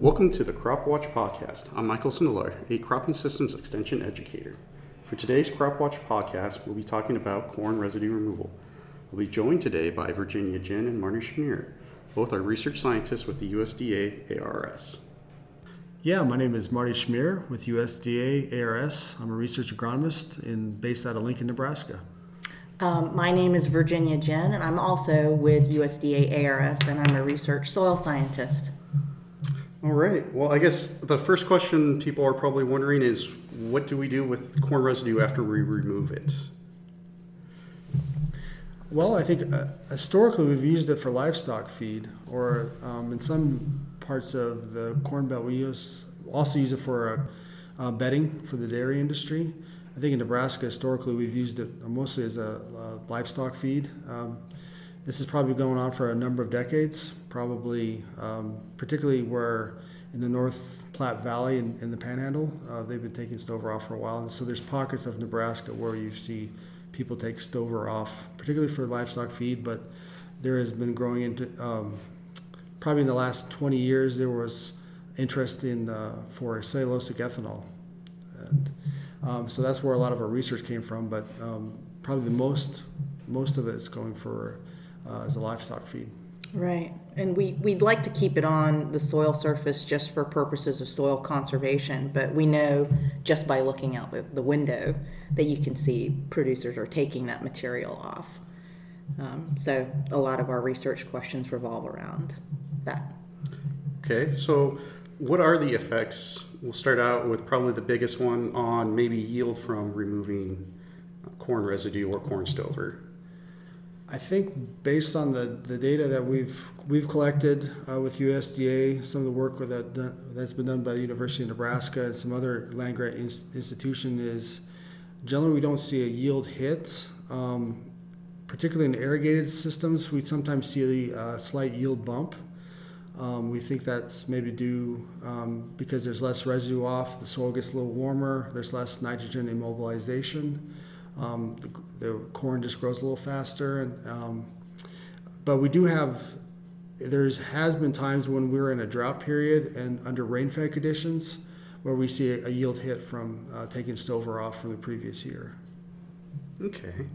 Welcome to the Crop Watch podcast. I'm Michael Sindelar, a cropping systems extension educator. For today's Crop Watch podcast, we'll be talking about corn residue removal. We'll be joined today by Virginia Jin and Marty Schmer. Both are research scientists with the USDA ARS. Yeah, my name is Marty Schmer with USDA ARS. I'm a research agronomist in, based out of Lincoln, Nebraska. Um, my name is Virginia Jin, and I'm also with USDA ARS, and I'm a research soil scientist. All right. Well, I guess the first question people are probably wondering is what do we do with corn residue after we remove it? Well, I think uh, historically we've used it for livestock feed, or um, in some parts of the corn belt we use also use it for uh, uh, bedding for the dairy industry. I think in Nebraska historically we've used it mostly as a, livestock feed. Um, this is probably going on for a number of decades, probably um, particularly where in the North Platte Valley in, in the Panhandle, uh, they've been taking stover off for a while. And so there's pockets of Nebraska where you see people take stover off, particularly for livestock feed, but there has been growing into, um, probably in the last 20 years, there was interest in uh, for cellulosic ethanol. And um, so that's where a lot of our research came from, but um, probably the most, most of it is going for uh, as a livestock feed. Right. And we, we'd like to keep it on the soil surface just for purposes of soil conservation, but we know just by looking out the, the window that you can see producers are taking that material off. Um, so a lot of our research questions revolve around that. Okay, so what are the effects? We'll start out with probably the biggest one on maybe yield from removing corn residue or corn stover. I think based on the, the data that we've we've collected uh, with USDA, some of the work that that's been done by the University of Nebraska and some other land grant institution is generally we don't see a yield hit. Um, particularly in irrigated systems, we sometimes see a slight yield bump. Um, we think that's maybe due um, because there's less residue off, the soil gets a little warmer, there's less nitrogen immobilization. Um, the, the, corn just grows a little faster, and um, but we do have. There's has been times when we're in a drought period and under rain-fed conditions where we see a, yield hit from uh, taking stover off from the previous year. Okay,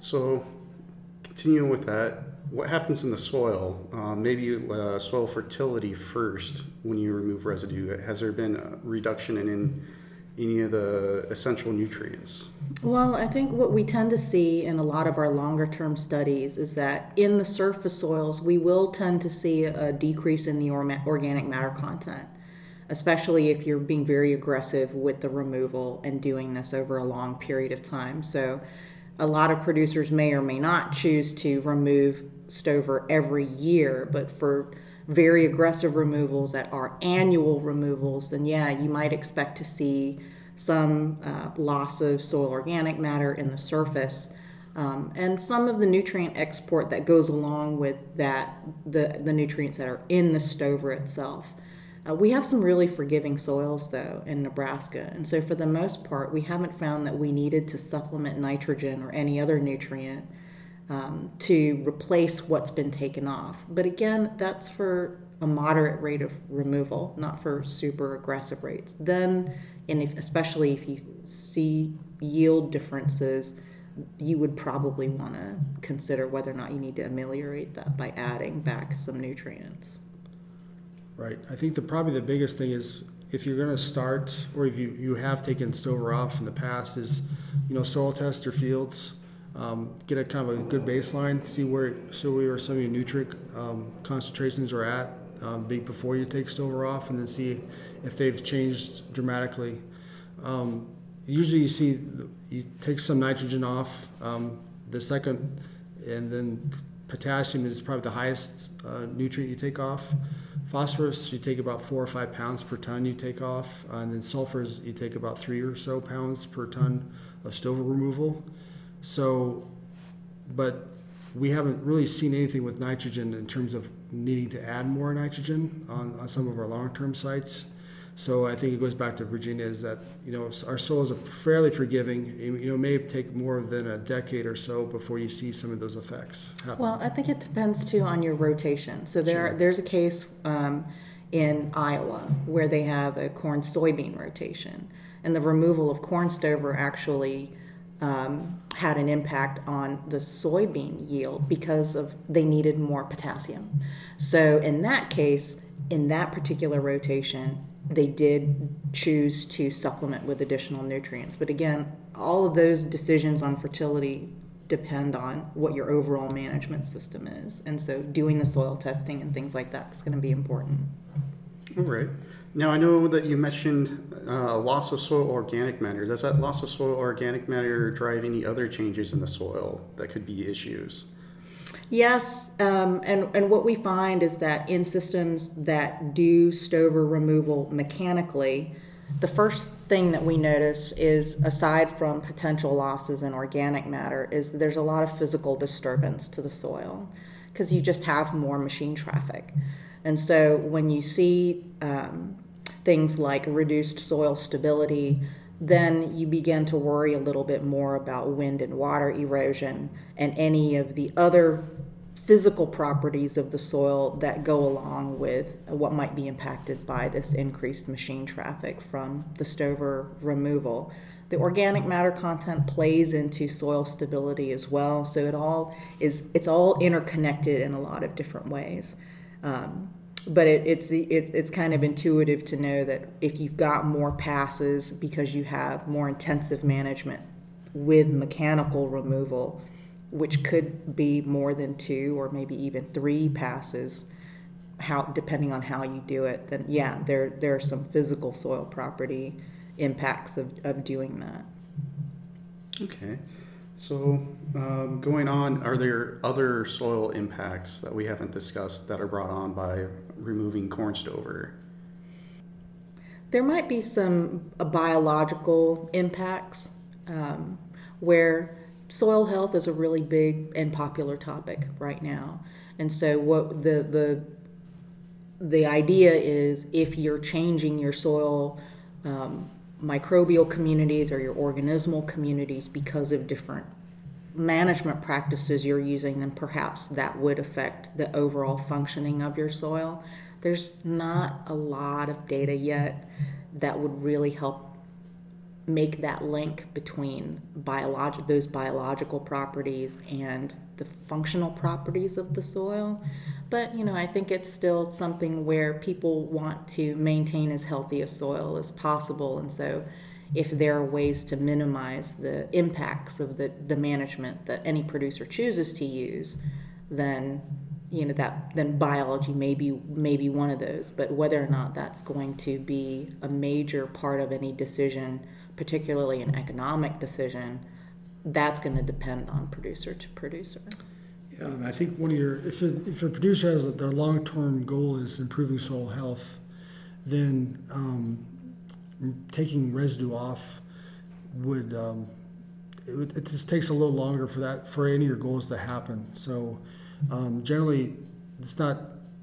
so continuing with that, what happens in the soil? Uh, maybe uh, soil fertility first when you remove residue. Has there been a reduction in, in any of the essential nutrients? Well, I think what we tend to see in a lot of our longer term studies is that in the surface soils, we will tend to see a decrease in the organic matter content, especially if you're being very aggressive with the removal and doing this over a long period of time. So, a lot of producers may or may not choose to remove stover every year, but for very aggressive removals that are annual removals, then yeah, you might expect to see some uh, loss of soil organic matter in the surface. Um, and some of the nutrient export that goes along with that, the, the nutrients that are in the stover itself. Uh, we have some really forgiving soils though in Nebraska, and so for the most part, we haven't found that we needed to supplement nitrogen or any other nutrient um, to replace what's been taken off. But again, that's for a moderate rate of removal, not for super aggressive rates. Then, and if, especially if you see yield differences, you would probably want to consider whether or not you need to ameliorate that by adding back some nutrients. Right. I think the probably the biggest thing is if you're going to start, or if you, you have taken stover off in the past, is you know soil test your fields um, get a kind of a good baseline, see where so where some of your nutrient um, concentrations are at um, before you take stover off, and then see if they've changed dramatically. Um, usually, you see you take some nitrogen off. Um, the second, and then potassium is probably the highest uh, nutrient you take off. Phosphorus, you take about four or five pounds per ton you take off, and then sulfurs, you take about three or so pounds per ton of stover removal. So, but we haven't really seen anything with nitrogen in terms of needing to add more nitrogen on, on some of our long-term sites. So I think it goes back to Virginia is that you know our soils are fairly forgiving. You know, it may take more than a decade or so before you see some of those effects. Happen. Well, I think it depends too on your rotation. So there, sure. there's a case um, in Iowa, where they have a corn soybean rotation. And the removal of corn stover actually um, had an impact on the soybean yield because of they needed more potassium. So in that case, in that particular rotation, they did choose to supplement with additional nutrients. But again, all of those decisions on fertility depend on what your overall management system is. And so doing the soil testing and things like that is going to be important. All right. Now, I know that you mentioned uh, loss of soil organic matter. Does that loss of soil organic matter drive any other changes in the soil that could be issues? Yes, um, and, and what we find is that in systems that do stover removal mechanically, the first thing that we notice is, aside from potential losses in organic matter, is there's a lot of physical disturbance to the soil because you just have more machine traffic. And so when you see um, things like reduced soil stability, then you begin to worry a little bit more about wind and water erosion and any of the other physical properties of the soil that go along with what might be impacted by this increased machine traffic from the stover removal. The organic matter content plays into soil stability as well, so it all is it's all interconnected in a lot of different ways. Um, but it, it's it's it's kind of intuitive to know that if you've got more passes because you have more intensive management with mechanical removal, which could be more than two or maybe even three passes, how depending on how you do it, then yeah, there there are some physical soil property impacts of, of doing that. Okay. So, um, going on, are there other soil impacts that we haven't discussed that are brought on by removing corn stover? There might be some uh, biological impacts um, where soil health is a really big and popular topic right now. And so, what the the the idea is if you're changing your soil um, microbial communities or your organismal communities because of different management practices you're using, then perhaps that would affect the overall functioning of your soil. There's not a lot of data yet that would really help make that link between biologic those biological properties and the functional properties of the soil. But you know, I think it's still something where people want to maintain as healthy a soil as possible, and so if there are ways to minimize the impacts of the, the management that any producer chooses to use, then you know that then biology may be may be one of those. But whether or not that's going to be a major part of any decision, particularly an economic decision, that's going to depend on producer to producer. Yeah, and I think one of your if a, if a producer has their long term goal is improving soil health, then um, taking residue off would um, it, it, just takes a little longer for that for any of your goals to happen. So um, generally, it's not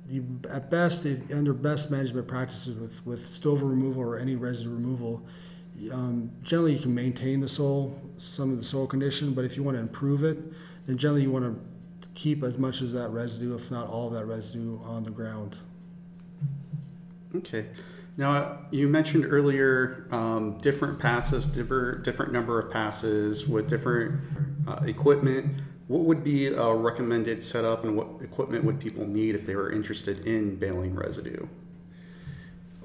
you at best it, under best management practices with with stover removal or any residue removal. Um, generally, you can maintain the soil, some of the soil condition, but if you want to improve it, then generally you want to keep as much as that residue, if not all of that residue, on the ground. Okay. Now, you mentioned earlier um, different passes, different, different number of passes with different uh, equipment. What would be a recommended setup and what equipment would people need if they were interested in baling residue?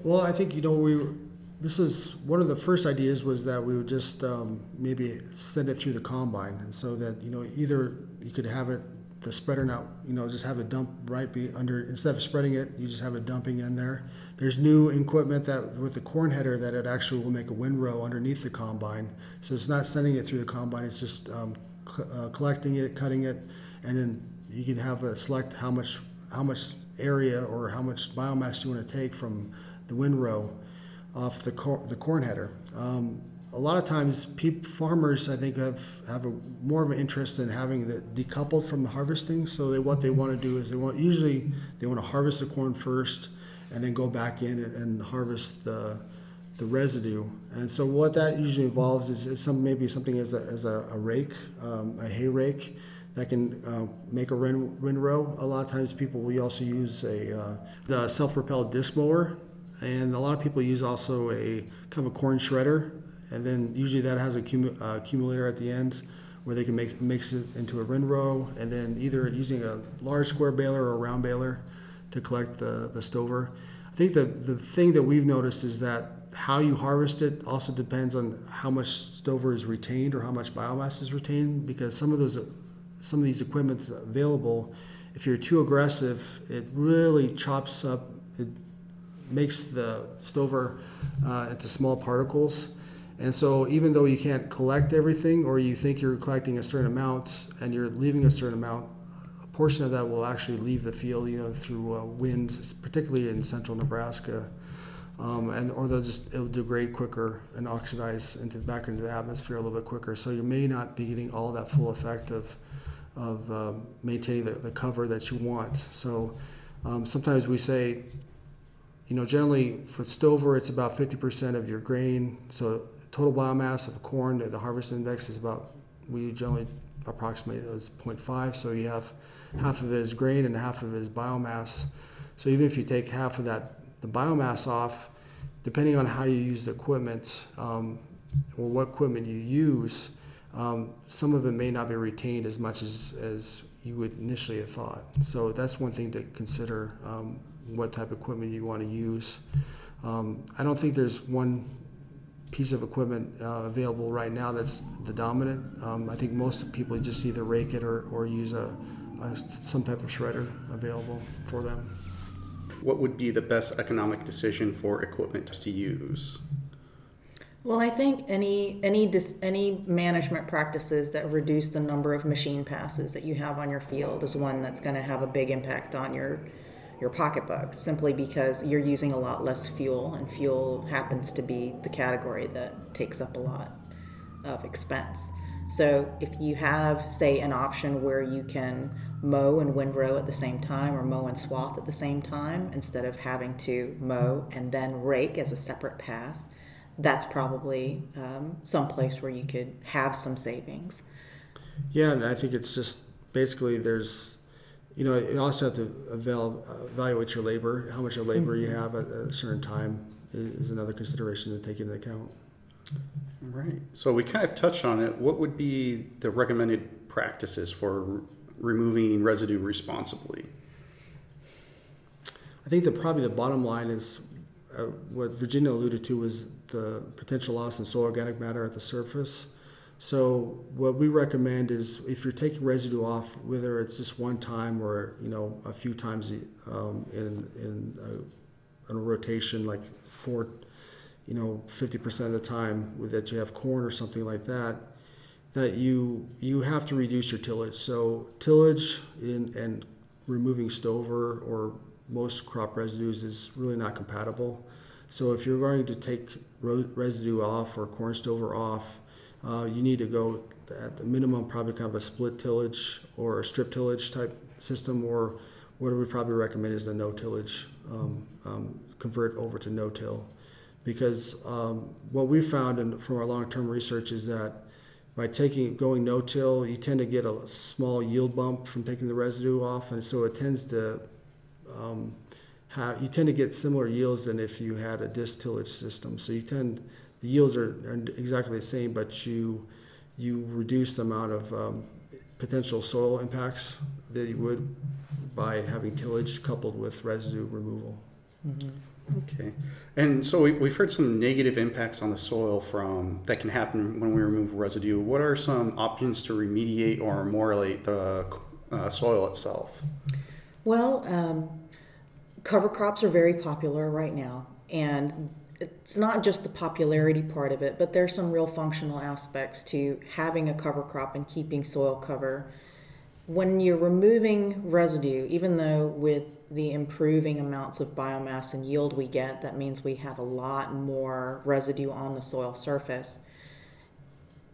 Well, I think, you know, we this is one of the first ideas was that we would just um, maybe send it through the combine and so that you know either you could have it the spreader not you know just have a dump right be under instead of spreading it you just have it dumping in there. There's new equipment that with the corn header that it actually will make a windrow underneath the combine. So it's not sending it through the combine it's just um, cl- uh, collecting it cutting it and then you can have a select how much how much area or how much biomass you want to take from the windrow off the cor- the corn header um, a lot of times farmers I think have, have a more of an interest in having it decoupled from the harvesting. So they, what they want to do is they want usually they want to harvest the corn first and then go back in and, and harvest the the residue. And so what that usually involves is, is some maybe something as a, as a, a rake, um, a hay rake that can uh, make a wind, windrow. A lot of times people we also use a uh, the self-propelled disc mower, and a lot of people use also a kind of a corn shredder, and then usually that has a cumu- uh, accumulator at the end where they can make mix it into a windrow, and then either using a large square baler or a round baler to collect the the stover. I think the the thing that we've noticed is that how you harvest it also depends on how much stover is retained or how much biomass is retained because some of those some of these equipments available if you're too aggressive it really chops up it makes the stover uh, into small particles and so even though you can't collect everything or you think you're collecting a certain amount and you're leaving a certain amount a portion of that will actually leave the field you know through uh, wind particularly in central nebraska um, and or they'll just it'll degrade quicker and oxidize into back into the atmosphere a little bit quicker. So you may not be getting all that full effect of of um, maintaining the, the cover that you want. So um, sometimes we say, you know, generally for stover it's about 50% of your grain. So total biomass of corn, the harvest index is about we generally approximate it as 0.5. So you have half of it is grain and half of it is biomass. So even if you take half of that the biomass off, depending on how you use the equipment um, or what equipment you use, um, some of it may not be retained as much as, as you would initially have thought. So that's one thing to consider um, what type of equipment you want to use. Um, I don't think there's one piece of equipment uh, available right now that's the dominant. Um, I think most people just either rake it or, or use a, a some type of shredder available for them what would be the best economic decision for equipment to use? Well, I think any any dis, any management practices that reduce the number of machine passes that you have on your field is one that's going to have a big impact on your your pocketbook simply because you're using a lot less fuel and fuel happens to be the category that takes up a lot of expense. So if you have say an option where you can mow and windrow at the same time or mow and swath at the same time instead of having to mow and then rake as a separate pass that's probably um, some place where you could have some savings yeah and i think it's just basically there's you know you also have to evaluate your labor how much of labor mm-hmm. you have at a certain time is another consideration to take into account right so we kind of touched on it what would be the recommended practices for removing residue responsibly? I think that probably the bottom line is uh, what Virginia alluded to was the potential loss in soil organic matter at the surface. So what we recommend is if you're taking residue off, whether it's just one time or you know a few times um, in in a, in a rotation, like four, you know, fifty percent of the time that you have corn or something like that, that you you have to reduce your tillage. So tillage in, and removing stover or most crop residues is really not compatible. So if you're going to take residue off or corn stover off, uh, you need to go at the minimum probably kind of a split tillage or a strip tillage type system, or what we probably recommend is a no tillage, um, um, convert over to no till, because um, what we found in, from our long term research is that by taking going no-till, you tend to get a small yield bump from taking the residue off, and so it tends to um, have you tend to get similar yields than if you had a disc tillage system. So you tend the yields are, are exactly the same, but you you reduce the amount of um, potential soil impacts that you would by having tillage coupled with residue removal. Mm-hmm. Okay. And so we, we've heard some negative impacts on the soil from that can happen when we remove residue. What are some options to remediate or ameliorate the uh, soil itself? Well, um, cover crops are very popular right now, and it's not just the popularity part of it, but there's some real functional aspects to having a cover crop and keeping soil cover. When you're removing residue, even though with the improving amounts of biomass and yield we get, that means we have a lot more residue on the soil surface.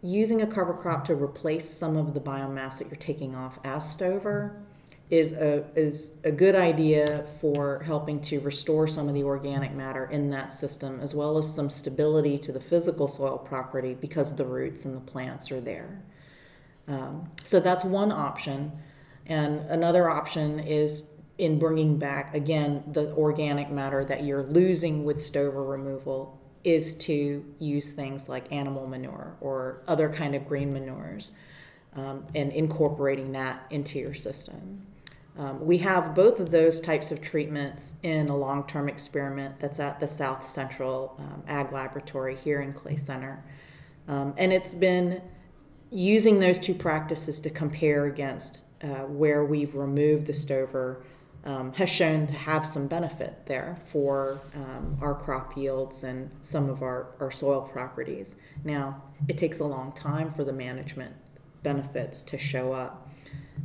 Using a cover crop to replace some of the biomass that you're taking off as stover is a is a good idea for helping to restore some of the organic matter in that system as well as some stability to the physical soil property because the roots and the plants are there. Um, so that's one option. And another option is in bringing back, again, the organic matter that you're losing with stover removal is to use things like animal manure or other kind of green manures um, and incorporating that into your system. Um, we have both of those types of treatments in a long term experiment that's at the South Central um, Ag Laboratory here in Clay Center. Um, and it's been using those two practices to compare against uh, where we've removed the stover um, has shown to have some benefit there for um, our crop yields and some of our, our soil properties. Now, it takes a long time for the management benefits to show up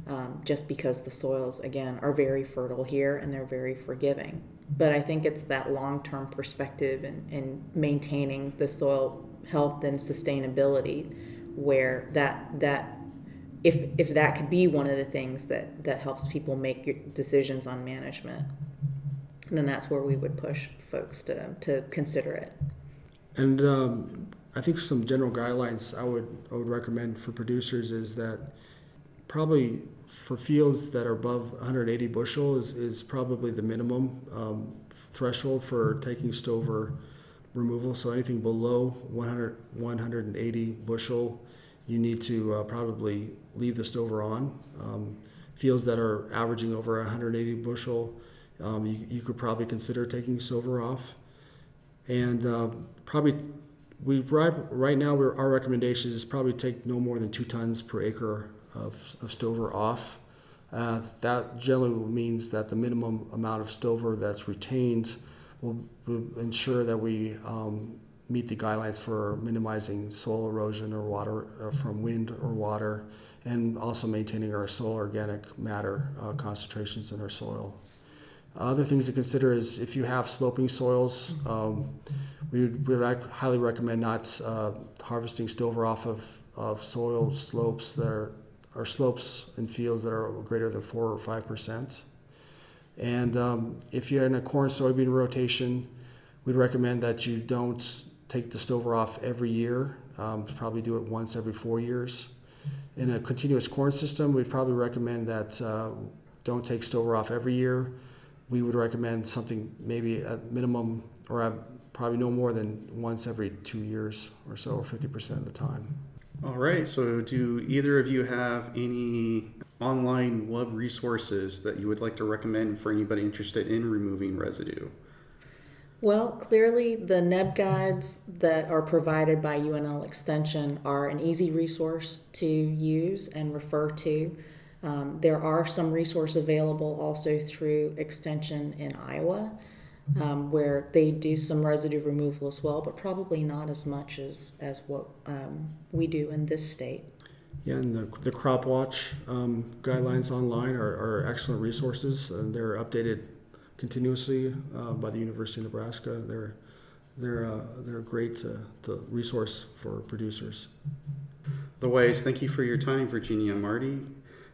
um, just because the soils, again, are very fertile here and they're very forgiving. But I think it's that long term perspective and in maintaining the soil health and sustainability where that, that if, if that could be one of the things that, that helps people make decisions on management, then that's where we would push folks to, to consider it. And um, I think some general guidelines I would I would recommend for producers is that probably for fields that are above 180 bushel is, is probably the minimum um, threshold for taking stover removal. So anything below 100 180 bushel, you need to uh, probably leave the stover on. Um, fields that are averaging over 180 bushel, um, you, you, could probably consider taking stover off. And uh, probably we right, right now our recommendation is probably take no more than two tons per acre of, of stover off. Uh, that generally means that the minimum amount of stover that's retained will, will ensure that we um, meet the guidelines for minimizing soil erosion or water uh, from wind or water, and also maintaining our soil organic matter uh, concentrations in our soil. Other things to consider is if you have sloping soils, um, we would, we would highly recommend not uh, harvesting stover off of, of soil slopes that are, are slopes and fields that are greater than four or five percent. And um, if you're in a corn soybean rotation, we'd recommend that you don't take the stover off every year. Um, probably do it once every four years. In a continuous corn system, we'd probably recommend that uh, don't take stover off every year. We would recommend something maybe at minimum or probably no more than once every two years or so, or 50% of the time. All right. So, do either of you have any online web resources that you would like to recommend for anybody interested in removing residue? Well, clearly, the NEB guides that are provided by UNL Extension are an easy resource to use and refer to. Um, there are some resources available also through Extension in Iowa, um, where they do some residue removal as well, but probably not as much as, as what um, we do in this state. Yeah, and the, the Crop Watch um, guidelines online are, are excellent resources, and they're updated continuously uh, by the University of Nebraska. They're they're uh, they're a great uh, resource for producers. The ways. Thank you for your time, Virginia and Marty.